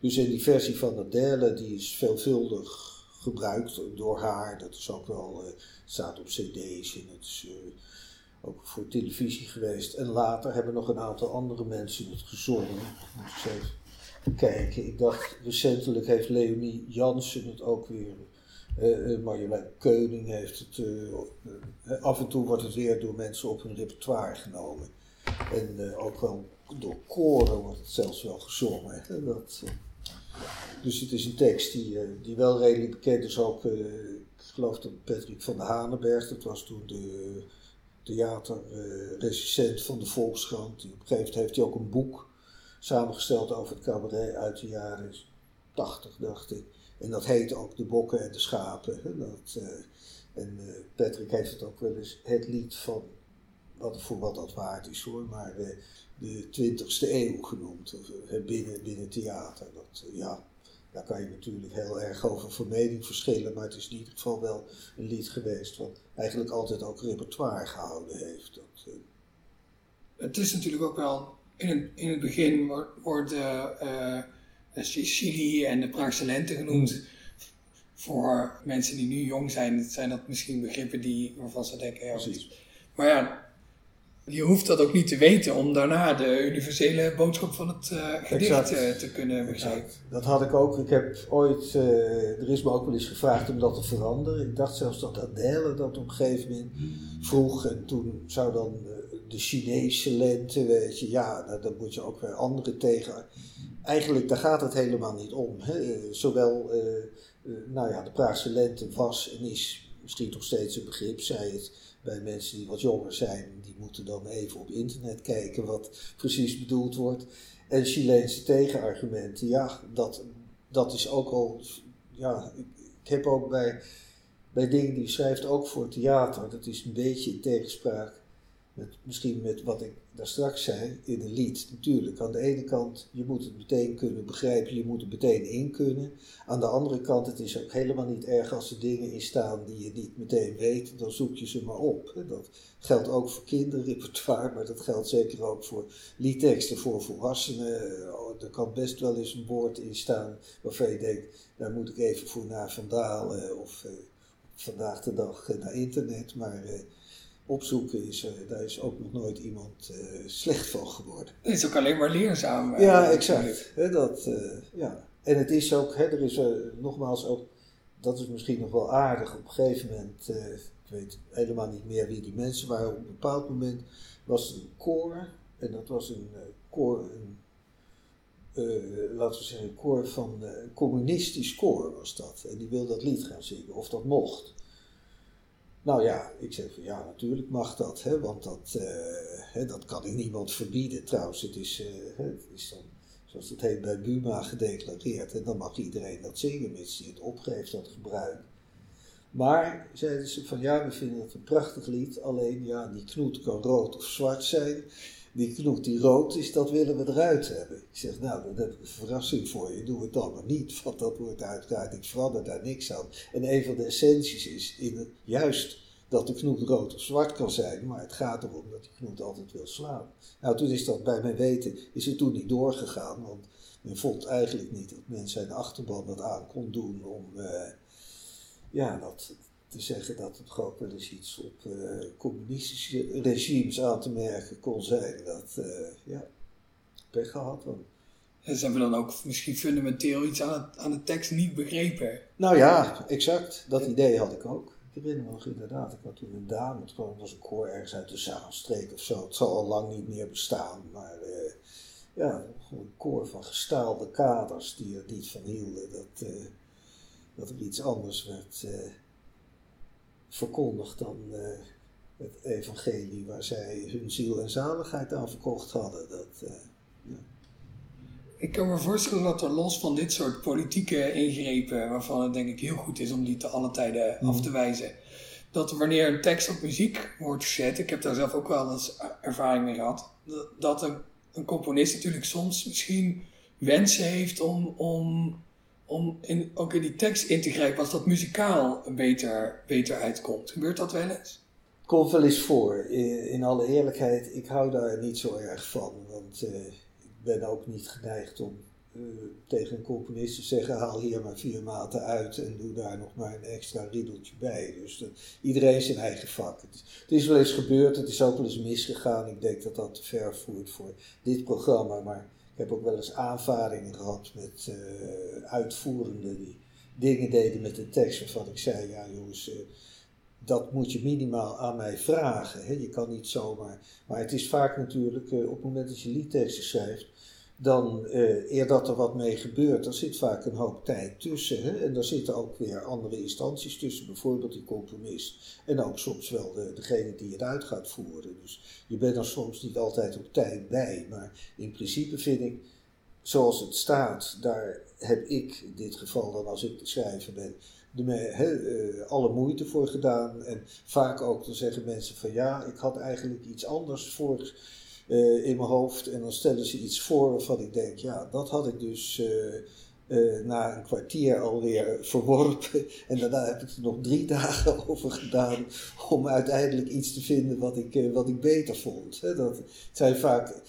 Dus in die versie van Adele, die is veelvuldig gebruikt door haar. Dat is ook wel, uh, staat op cd's en het is uh, ook voor televisie geweest. En later hebben nog een aantal andere mensen het gezongen. Moet ik even kijken. Ik dacht, recentelijk heeft Leonie Jansen het ook weer. Uh, Marjolein Keuning heeft het. af en toe wordt het weer door mensen op hun repertoire genomen. En ook wel door koren wordt het zelfs wel gezongen. Dat, dus het is een tekst die, die wel redelijk bekend is. Ook, ik geloof dat Patrick van der Hanenberg, dat was toen de theaterrecensent van de Volkskrant. Die op een gegeven moment heeft hij ook een boek samengesteld over het cabaret uit de jaren 80, dacht ik. En dat heet ook De Bokken en de Schapen. Dat, uh, en Patrick heeft het ook wel eens het lied van, wat, voor wat dat waard is hoor, maar de 20ste eeuw genoemd, binnen, binnen theater. Dat, ja, daar kan je natuurlijk heel erg over van mening verschillen, maar het is in ieder geval wel een lied geweest wat eigenlijk altijd ook repertoire gehouden heeft. Dat, uh...
Het is natuurlijk ook wel, in het, in het begin worden uh, Sicilië en de Praagse lente genoemd. Mm. Voor mensen die nu jong zijn, zijn dat misschien begrippen die, waarvan ze denken, ja, maar ja, je hoeft dat ook niet te weten om daarna de universele boodschap van het uh, gedicht uh, te kunnen begrijpen.
Dat had ik ook. Ik heb ooit, uh, er is me ook wel eens gevraagd om dat te veranderen. Ik dacht zelfs dat Adele dat op een gegeven moment vroeg. En toen zou dan de Chinese lente, weet je, ja, nou, dan moet je ook weer andere tegen. Eigenlijk, daar gaat het helemaal niet om. Hè. Zowel, nou ja, de Praagse lente was en is misschien nog steeds een begrip, zij het bij mensen die wat jonger zijn, moeten dan even op internet kijken wat precies bedoeld wordt. En Chileense tegenargumenten, ja, dat, dat is ook al. Ja, ik, ik heb ook bij, bij dingen die schrijft, ook voor theater, dat is een beetje in tegenspraak misschien met wat ik daar straks zei in een lied. Natuurlijk, aan de ene kant, je moet het meteen kunnen begrijpen, je moet het meteen in kunnen. Aan de andere kant, het is ook helemaal niet erg als er dingen in staan die je niet meteen weet, dan zoek je ze maar op. Dat geldt ook voor kinderrepertoire, maar dat geldt zeker ook voor liedteksten voor volwassenen. Oh, er kan best wel eens een woord in staan waarvan je denkt, daar moet ik even voor naar vandalen of uh, vandaag de dag naar internet, maar... Opzoeken is, uh, daar is ook nog nooit iemand uh, slecht van geworden.
Het is ook alleen maar leerzaam.
Uh, ja, exact. He, dat, ja. En het is ook, he, er is nogmaals ook dat is misschien nog wel aardig. Op een gegeven moment, ik weet helemaal niet meer wie die mensen waren, op een bepaald moment was er een koor. En dat was een koor, een, uh, laten we zeggen, een koor van een communistisch koor was dat. En die wilde dat lied gaan zingen, of dat mocht. Nou ja, ik zeg van ja, natuurlijk mag dat, hè, want dat, hè, dat kan ik niemand verbieden. Trouwens, het is, het is dan zoals het heet bij Buma, gedeclareerd. En dan mag iedereen dat zingen, mits hij het opgeeft, dat gebruik. Maar zeiden ze van ja, we vinden het een prachtig lied, alleen ja, die knoet kan rood of zwart zijn. Die knoet die rood is, dat willen we eruit hebben. Ik zeg, nou, dat heb ik een verrassing voor je, doe het dan maar niet, want dat wordt uiteraard, ik verander daar niks aan. En een van de essenties is in juist dat de knoet rood of zwart kan zijn, maar het gaat erom dat die knoet altijd wil slaan. Nou, toen is dat bij mijn weten, is het toen niet doorgegaan, want men vond eigenlijk niet dat men zijn achterban dat aan kon doen om, uh, ja, dat, te zeggen dat het ook wel eens iets op uh, communistische regimes aan te merken kon zijn. Dat, uh, ja, pech gehad dan.
En ze hebben dan ook misschien fundamenteel iets aan, het, aan de tekst niet begrepen.
Nou ja, exact. Dat idee had ik ook. Ik herinner me nog inderdaad, ik had toen een dame, het was een koor ergens uit de Zaanstreek of zo. Het zal al lang niet meer bestaan, maar uh, ja, een koor van gestaalde kaders die er niet van hielden dat, dat er iets anders werd verkondigd dan het evangelie waar zij hun ziel en zaligheid aan verkocht hadden. Dat, ja.
Ik kan me voorstellen dat er los van dit soort politieke ingrepen, waarvan het denk ik heel goed is om die te alle tijden af mhm. te wijzen, dat wanneer een tekst op muziek wordt gezet, ik heb daar zelf ook wel eens ervaring mee gehad, dat een, een componist natuurlijk soms misschien wensen heeft om, om, om ook in die tekst in te grijpen als dat muzikaal beter, beter uitkomt. Gebeurt dat wel eens?
Komt wel eens voor. In, alle eerlijkheid, ik hou daar niet zo erg van. Want uh, ben ook niet geneigd om uh, tegen een componist te zeggen: haal hier maar vier maten uit en doe daar nog maar een extra riedeltje bij. Dus iedereen zijn eigen vak. Het, het, is wel eens gebeurd, het is ook wel eens misgegaan. Ik denk dat dat te ver voert voor dit programma. Maar ik heb ook wel eens aanvaringen gehad met uh, uitvoerenden die dingen deden met de tekst waarvan ik zei: ja, jongens. Uh, dat moet je minimaal aan mij vragen. Hè? Je kan niet zomaar. Maar het is vaak natuurlijk, op het moment dat je liedteksten schrijft, dan uh, eer dat er wat mee gebeurt, dan zit vaak een hoop tijd tussen. Hè? En daar zitten ook weer andere instanties tussen, bijvoorbeeld die componist. En ook soms wel de, degene die het uit gaat voeren. Dus je bent er soms niet altijd op tijd bij. Maar in principe vind ik, zoals het staat, daar heb ik in dit geval dan als ik de schrijver ben, de, he, uh, alle moeite voor gedaan. En vaak ook dan zeggen mensen van ja, ik had eigenlijk iets anders voor uh, in mijn hoofd. En dan stellen ze iets voor waarvan ik denk, ja, dat had ik dus uh, na een kwartier alweer verworpen. En daarna heb ik er nog drie dagen over gedaan om uiteindelijk iets te vinden wat ik, wat ik beter vond. dat zijn vaak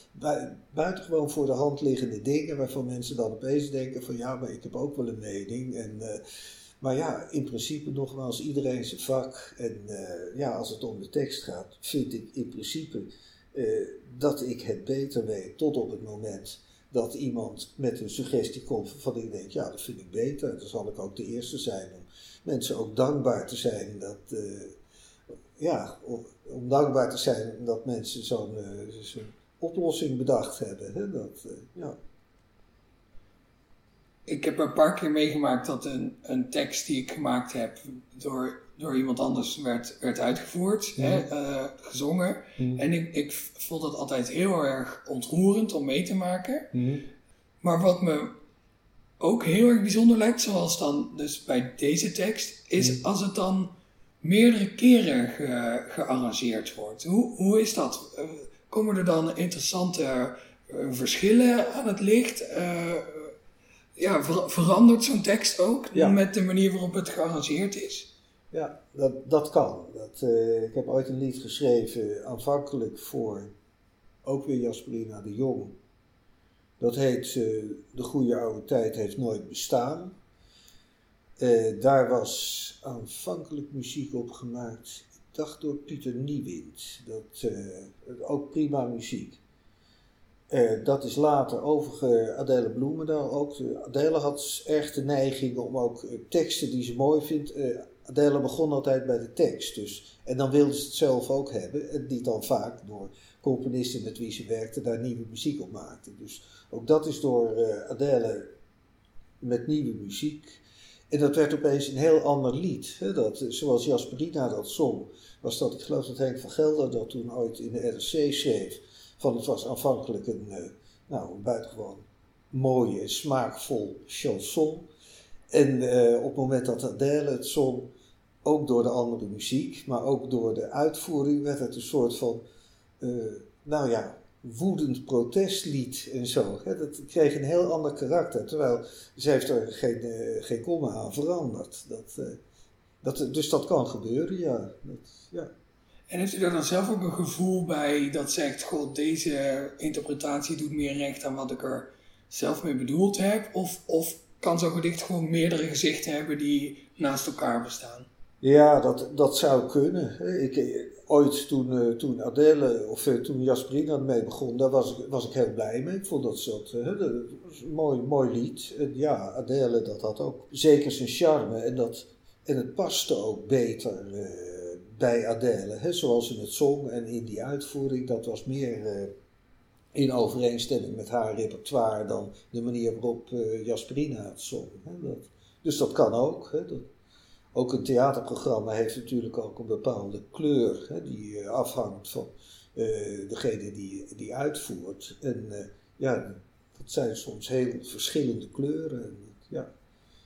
buitengewoon voor de hand liggende dingen waarvan mensen dan opeens denken van ja, maar ik heb ook wel een mening. En, maar ja, in principe nogmaals, iedereen zijn vak. En ja, als het om de tekst gaat, vind ik in principe uh, dat ik het beter weet tot op het moment dat iemand met een suggestie komt van ik denk, ja, dat vind ik beter. Dan zal ik ook de eerste zijn om mensen ook dankbaar te zijn dat, uh, ja, om, dankbaar te zijn dat mensen zo'n zo oplossing bedacht hebben. Hè? Dat, ja.
Ik heb een paar keer meegemaakt dat een, een tekst die ik gemaakt heb door door iemand anders werd, werd uitgevoerd, hè, uh, gezongen. En ik, ik vond het altijd heel erg ontroerend om mee te maken. Maar wat me ook heel erg bijzonder lijkt, zoals dan dus bij deze tekst, is als het dan meerdere keren ge, gearrangeerd wordt. Hoe, hoe is dat? Uh, komen er dan interessante uh, verschillen aan het licht? ja, ver, verandert zo'n tekst ook ja. met de manier waarop het gearrangeerd is?
Ja, dat, dat kan. Dat, uh, ik heb ooit een lied geschreven, aanvankelijk voor ook weer Jasperina de Jong. Dat heet uh, De Goede Oude Tijd heeft nooit bestaan. Uh, daar was aanvankelijk muziek op gemaakt, ik dacht door Pieter Niewind. Dat, ook prima muziek. Eh, dat is later over Adele Bloemendaal ook. Adele had erg de neiging om ook teksten die ze mooi vindt. Adele begon altijd bij de tekst. Dus, en dan wilde ze het zelf ook hebben. En die dan vaak door componisten met wie ze werkte daar nieuwe muziek op maakte. Dus ook dat is door Adele met nieuwe muziek. En dat werd opeens een heel ander lied. Hè? Dat, zoals Jasperina dat zong, was dat, ik geloof dat Henk van Gelder dat toen ooit in de RC schreef. Van het was aanvankelijk een, uh, nou, een buitengewoon mooie, smaakvol chanson. En uh, op het moment dat Adele het zong, ook door de andere muziek, maar ook door de uitvoering, werd het een soort van, uh, nou ja, woedend protestlied en zo. Dat kreeg een heel ander karakter. Terwijl ze heeft er geen, uh, geen komma aan veranderd. Dat, uh, dat, dus dat kan gebeuren, ja. Ja.
En heeft u daar dan zelf ook een gevoel bij dat zegt: God, deze interpretatie doet meer recht aan wat ik er zelf mee bedoeld heb? Of, of kan zo'n gedicht gewoon meerdere gezichten hebben die naast elkaar bestaan?
Ja, dat, dat zou kunnen. Ik, ooit toen, uh, toen Adele, of uh, toen Jasperina ermee begon, daar was ik, was ik heel blij mee. Ik vond dat, soort, uh, dat een mooi, mooi lied. En ja, Adele, dat had ook zeker zijn charme. En, dat, en het paste ook beter bij Adele. Hè, zoals in het zong en in die uitvoering. Dat was meer in overeenstemming met haar repertoire dan de manier waarop Jasperina het zong. Hè, dat, dus dat kan ook. Hè, dat, ook een theaterprogramma heeft natuurlijk ook een bepaalde kleur hè, die uh, afhangt van uh, degene die, die uitvoert. En uh, ja, dat zijn soms heel verschillende kleuren. En, ja.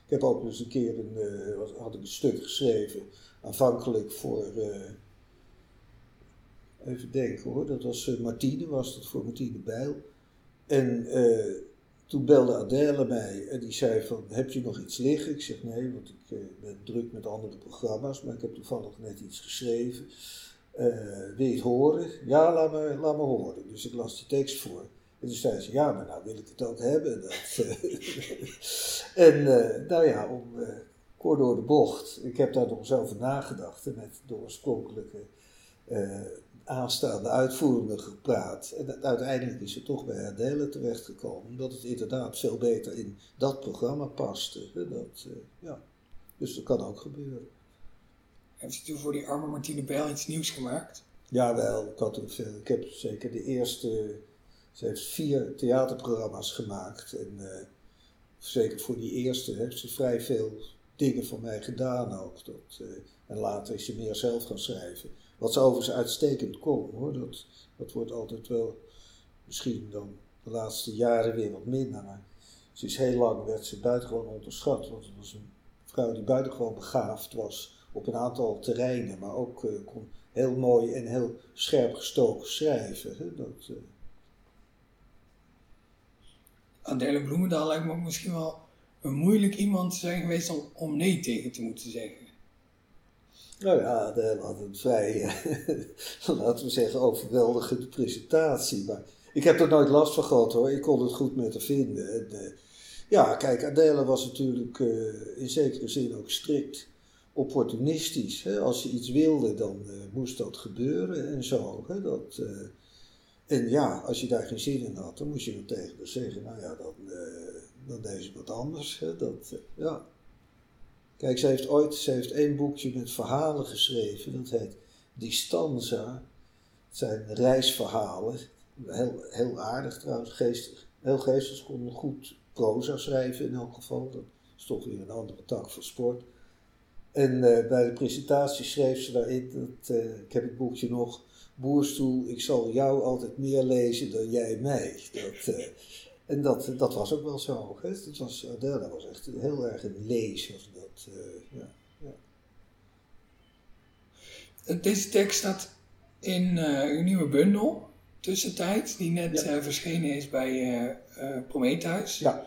Ik heb ook eens een keer een, had ik een stuk geschreven, aanvankelijk voor, even denken hoor, dat was Martine, was dat voor Martine Bijl. En toen belde Adele mij en die zei van, heb je nog iets liggen? Ik zeg nee, want ik uh, ben druk met andere programma's, maar ik heb toevallig net iets geschreven. Uh, wil je het horen? Ja, laat me, laat me horen. Dus ik las die tekst voor. En toen zei ze, ja, maar nou wil ik het ook hebben. Dat, en uh, nou ja, om kort door de bocht, ik heb daar nog eens over nagedacht met de oorspronkelijke aanstaande uitvoeringen gepraat. En uiteindelijk is het toch bij Adele terechtgekomen, omdat het inderdaad veel beter in dat programma paste. Dat, uh, ja. Dus dat kan ook gebeuren.
Heeft u toen voor die arme Martine Bijl iets nieuws gemaakt?
Jawel, ik, had veel, ik heb zeker de eerste. Ze heeft vier theaterprogramma's gemaakt. En uh, zeker voor die eerste heeft ze vrij veel dingen van mij gedaan ook. Dat, uh, en later is ze meer zelf gaan schrijven. Wat ze overigens uitstekend kon hoor. Dat, dat wordt altijd wel, misschien dan de laatste jaren weer wat minder. Maar ze is heel lang, werd ze buitengewoon onderschat. Want het was een vrouw die buitengewoon begaafd was op een aantal terreinen. Maar ook uh, kon heel mooi en heel scherp gestoken schrijven. Hè? Dat, uh...
Bloemendaal lijkt me misschien wel een moeilijk iemand zijn geweest om nee tegen te moeten zeggen.
Nou ja, de had een vrij, laten we zeggen, overweldigende presentatie. Maar ik heb er nooit last van gehad hoor. Ik kon het goed met haar vinden. En, uh, ja, kijk, Adele was natuurlijk uh, in zekere zin ook strikt opportunistisch. Hè? Als ze iets wilde, dan uh, moest dat gebeuren en zo. Hè? Dat, en ja, als je daar geen zin in had, dan moest je dan tegen haar zeggen: Nou ja, dan, dan deed ze wat anders. Hè? Dat, ja. Kijk, ze heeft ooit ze heeft één boekje met verhalen geschreven. Dat heet Distanza. Het zijn reisverhalen. Heel, heel aardig trouwens, geestig. Heel geestig, ze kon goed proza schrijven in elk geval. Dat is toch weer een andere tak van sport. En uh, bij de presentatie schreef ze daarin, dat, uh, ik heb het boekje nog, Boerstoel, ik zal jou altijd meer lezen dan jij mij. Dat, uh, en dat, dat was ook wel zo. Hè? Dat was, Adele was echt heel erg een lees. Was dat, uh, ja,
ja. Deze tekst staat in uh, uw nieuwe bundel, Tussentijd, die net ja. uh, verschenen is bij Prometheus.
Ja.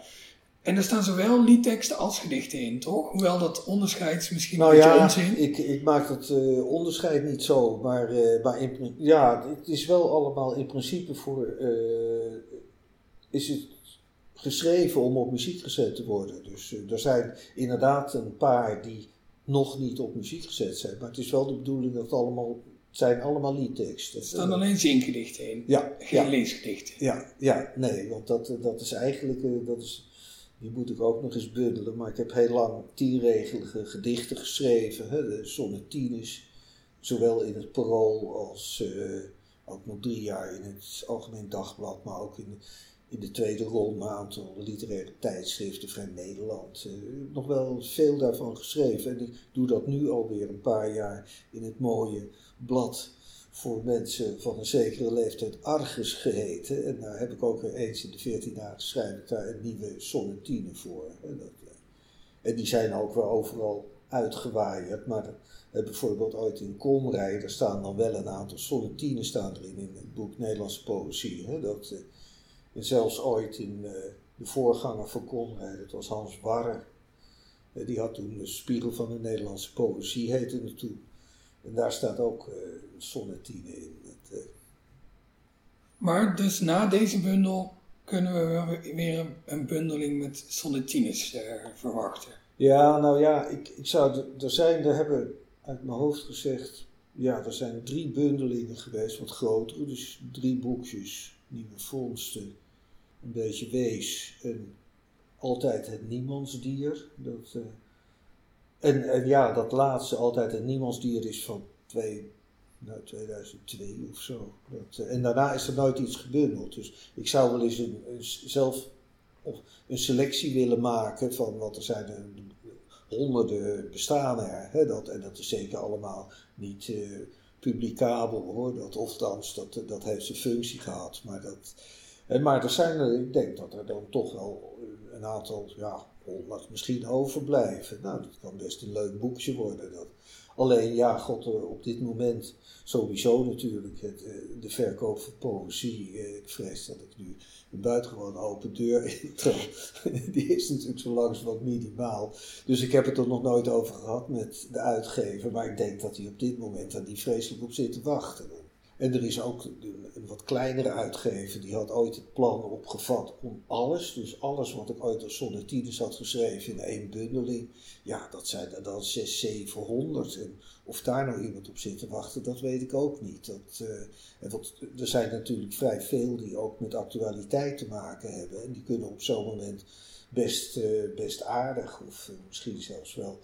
En er staan zowel liedteksten als gedichten in, toch? Hoewel dat onderscheid misschien
nou
een beetje
ja,
onzin.
Ik, ik maak dat onderscheid niet zo, maar, maar in, ja, het is wel allemaal in principe voor is het geschreven om op muziek gezet te worden. Dus uh, er zijn inderdaad een paar die nog niet op muziek gezet zijn. Maar het is wel de bedoeling dat het allemaal Het zijn allemaal liedteksten.
Er staan alleen zingedichten in,
Ja,
geen
ja.
leesgedichten.
Ja, ja, nee, want dat, dat is eigenlijk, eh, dat is, die moet ik ook nog eens bundelen. Maar ik heb heel lang tienregelige gedichten geschreven, hè, de sonnetines. Zowel in het Parool als eh, ook nog drie jaar in het Algemeen Dagblad, maar ook in, in de tweede rol een literaire tijdschriften, Vrij Nederland. Heb nog wel veel daarvan geschreven en ik doe dat nu alweer een paar jaar in het mooie blad voor mensen van een zekere leeftijd Argus geheten. En daar heb ik ook eens in de 14 dagen schrijf ik daar een nieuwe sonnetine voor. En, dat, eh, die zijn ook wel overal uitgewaaierd. Maar bijvoorbeeld ooit in Komrij, daar staan dan wel een aantal sonnetines staan erin in het boek Nederlandse Poëzie. Hè, dat, eh, en zelfs ooit in eh, de voorganger van Komrij, dat was Hans Warre. Eh, die had toen de Spiegel van de Nederlandse Poëzie heette het toen. En daar staat ook eh, een sonnetine in. Eh,
Maar dus na deze bundel kunnen we weer een, bundeling met sonnetines verwachten.
Ja, nou ja, ik, ik zou, er zijn, er hebben uit mijn hoofd gezegd, ja, er zijn drie bundelingen geweest, wat grotere, dus drie boekjes, nieuwe vondsten, een beetje wees altijd het niemandsdier. Dat, eh, en, ja, dat laatste, altijd het niemandsdier, is van twee, nou, 2002 of zo. Dat, eh, en daarna is er nooit iets gebundeld, dus ik zou wel eens een, een zelf een selectie willen maken van, want er zijn er honderden bestaan er. Hè, dat, en dat is zeker allemaal niet eh, publicabel hoor. Dat, of dat, dat heeft zijn functie gehad. Maar, dat, maar er zijn ik denk dat er dan toch wel een aantal, ja, misschien overblijven. Nou, dat kan best een leuk boekje worden. Dat. Alleen, ja, god, eh, op dit moment sowieso natuurlijk het, eh, de verkoop van poëzie. Eh, Ik vrees dat ik nu een buitengewoon open deur intrap. Die is natuurlijk zo langzamerhand minimaal. Dus ik heb het er nog nooit over gehad met de uitgever. Maar ik denk dat hij op dit moment daar die vreselijk op zit te wachten. En er is ook een, wat kleinere uitgever, die had ooit het plan opgevat om alles, dus alles wat ik ooit als sonnetines had geschreven in één bundeling, ja, dat zijn er dan 6, 700. En of daar nou iemand op zit te wachten, dat weet ik ook niet. Dat, en wat, er zijn natuurlijk vrij veel die ook met actualiteit te maken hebben. En die kunnen op zo'n moment best, eh, best aardig, of eh, misschien zelfs wel,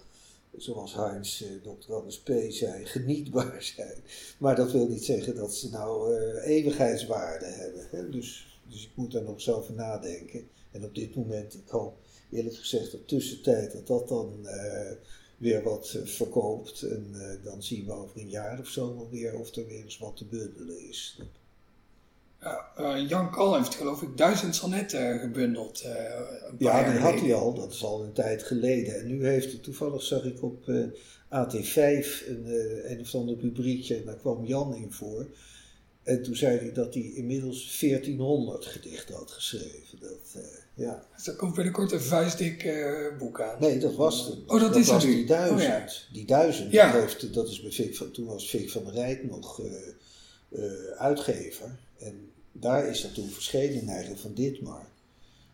zoals Heinz, eh, Dr. Anders P. zei, genietbaar zijn. Maar dat wil niet zeggen dat ze nou eh, eeuwigheidswaarde hebben. Hè? Dus, dus ik moet daar nog eens over nadenken. En op dit moment, ik hoop eerlijk gezegd dat tussentijd dat dat dan eh, weer wat verkoopt. En dan zien we over een jaar of zo wel weer of er weer eens wat te bundelen is.
Eh, Jan Kal heeft geloof ik duizend sonnetten gebundeld. eh,
Ja, die had hij al, dat is al een tijd geleden. En nu heeft hij, toevallig zag ik op eh, AT5 een, een of ander rubriekje, en daar kwam Jan in voor. En toen zei hij dat hij inmiddels 1400 gedichten had geschreven. Dat, ja.
Dus er komt binnenkort een vuistdik boek aan.
Nee, dat was het.
Oh, dat is
was die duizend.
Oh, ja.
Die duizend,
Ja.
dat, heeft, dat is bij Vic van, toen was Vic van der Rijt nog uitgever. En daar is dat toen verschenen in eigen van Ditmar.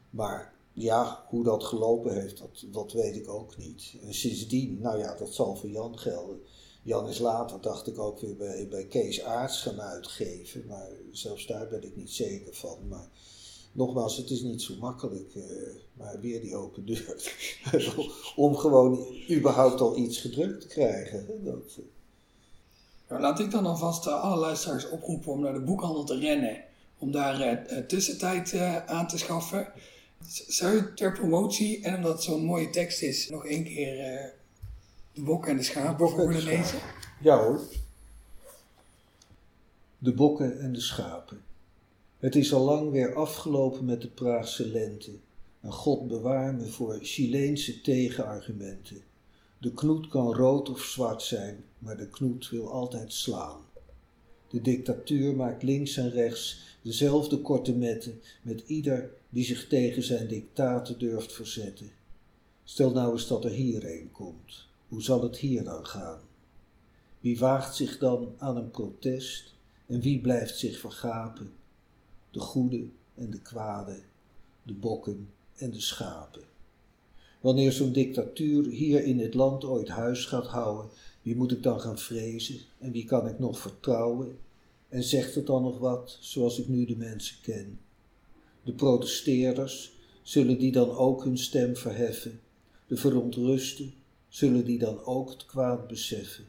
Maar ja, hoe dat gelopen heeft, dat, dat weet ik ook niet. En sindsdien, nou ja, dat zal voor Jan gelden. Jan is later, dacht ik, ook weer bij, bij Kees Aarts gaan uitgeven. Maar zelfs daar ben ik niet zeker van. Maar nogmaals, het is niet zo makkelijk. eh, maar weer die open deur. Om gewoon überhaupt al iets gedrukt te krijgen. Dat,
laat ik dan alvast eh, alle luisteraars oproepen om naar de boekhandel te rennen. Om daar eh, eh, tussentijd aan te schaffen. Zou je ter promotie, en omdat het zo'n mooie tekst is, nog één keer de bok en de voor willen
schapen.
lezen?
Ja hoor. De bokken en de schapen. Het is al lang weer afgelopen met de Praagse lente. En God bewaar me voor Chileense tegenargumenten. De knoet kan rood of zwart zijn, maar de knoet wil altijd slaan. De dictatuur maakt links en rechts dezelfde korte metten met ieder die zich tegen zijn dictaten durft verzetten. Stel nou eens dat er hierheen komt. Hoe zal het hier dan gaan? Wie waagt zich dan aan een protest en wie blijft zich vergapen? De goede en de kwade, de bokken en de schapen. Wanneer zo'n dictatuur hier in het land ooit huis gaat houden, Wie moet ik dan gaan vrezen en wie kan ik nog vertrouwen? En zegt het dan nog wat, zoals ik nu de mensen ken? De protesteerders, zullen die dan ook hun stem verheffen? De verontrusten, zullen die dan ook het kwaad beseffen?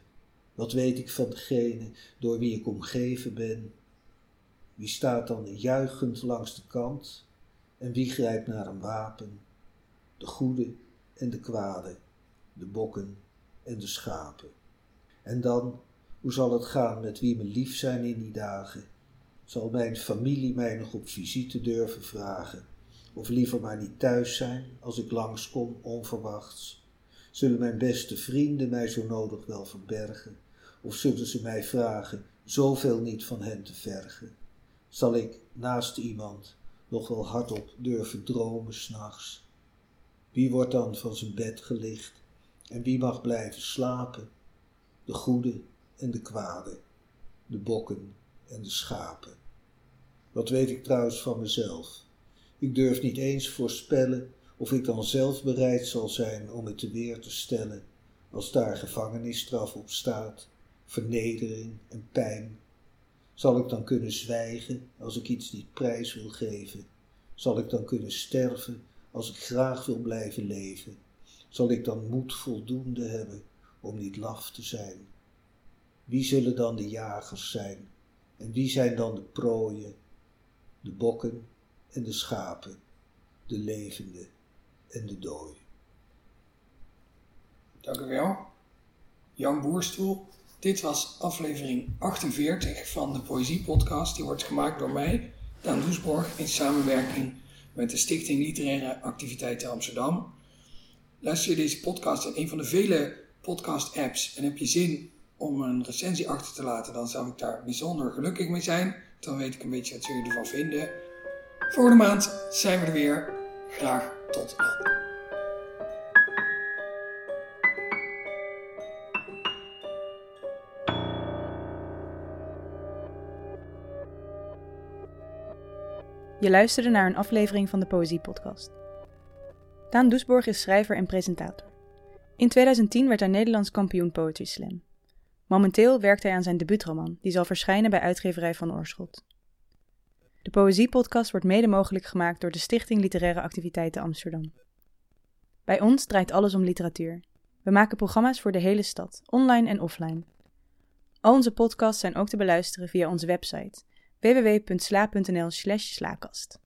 Wat weet ik van degene door wie ik omgeven ben? Wie staat dan juichend langs de kant en wie grijpt naar een wapen? De goede en de kwade, de bokken en de schapen. En dan, hoe zal het gaan met wie me lief zijn in die dagen? Zal mijn familie mij nog op visite durven vragen? Of liever maar niet thuis zijn als ik langskom onverwachts? Zullen mijn beste vrienden mij zo nodig wel verbergen? Of zullen ze mij vragen zoveel niet van hen te vergen? Zal ik naast iemand nog wel hardop durven dromen s'nachts? Wie wordt dan van zijn bed gelicht en wie mag blijven slapen? De goede en de kwade, de bokken en de schapen. Wat weet ik trouwens van mezelf? Ik durf niet eens voorspellen of ik dan zelf bereid zal zijn om het te weer te stellen als daar gevangenisstraf op staat, vernedering en pijn. Zal ik dan kunnen zwijgen als ik iets niet prijs wil geven? Zal ik dan kunnen sterven als ik graag wil blijven leven? Zal ik dan moed voldoende hebben om niet laf te zijn? Wie zullen dan de jagers zijn? En wie zijn dan de prooien? De bokken en de schapen, de levende en de dooi.
Dank u wel. Jan Boerstoel. Dit was aflevering 48 van de Poëzie-podcast. Die wordt gemaakt door mij, Daan Doesborg, in samenwerking met de Stichting Literaire Activiteiten Amsterdam. Luister je deze podcast in een van de vele podcast-apps en heb je zin om een recensie achter te laten, dan zou ik daar bijzonder gelukkig mee zijn. Dan weet ik een beetje wat jullie ervan vinden. Volgende maand zijn we er weer. Graag tot dan.
Je luisterde naar een aflevering van de Poëzie Podcast. Daan Doesborg is schrijver en presentator. In 2010 werd hij Nederlands kampioen Poetry Slam. Momenteel werkt hij aan zijn debuutroman, die zal verschijnen bij uitgeverij Van Oorschot. De Poëzie-podcast wordt mede mogelijk gemaakt door de Stichting Literaire Activiteiten Amsterdam. Bij ons draait alles om literatuur. We maken programma's voor de hele stad, online en offline. Al onze podcasts zijn ook te beluisteren via onze website www.sla.nl/slaakast.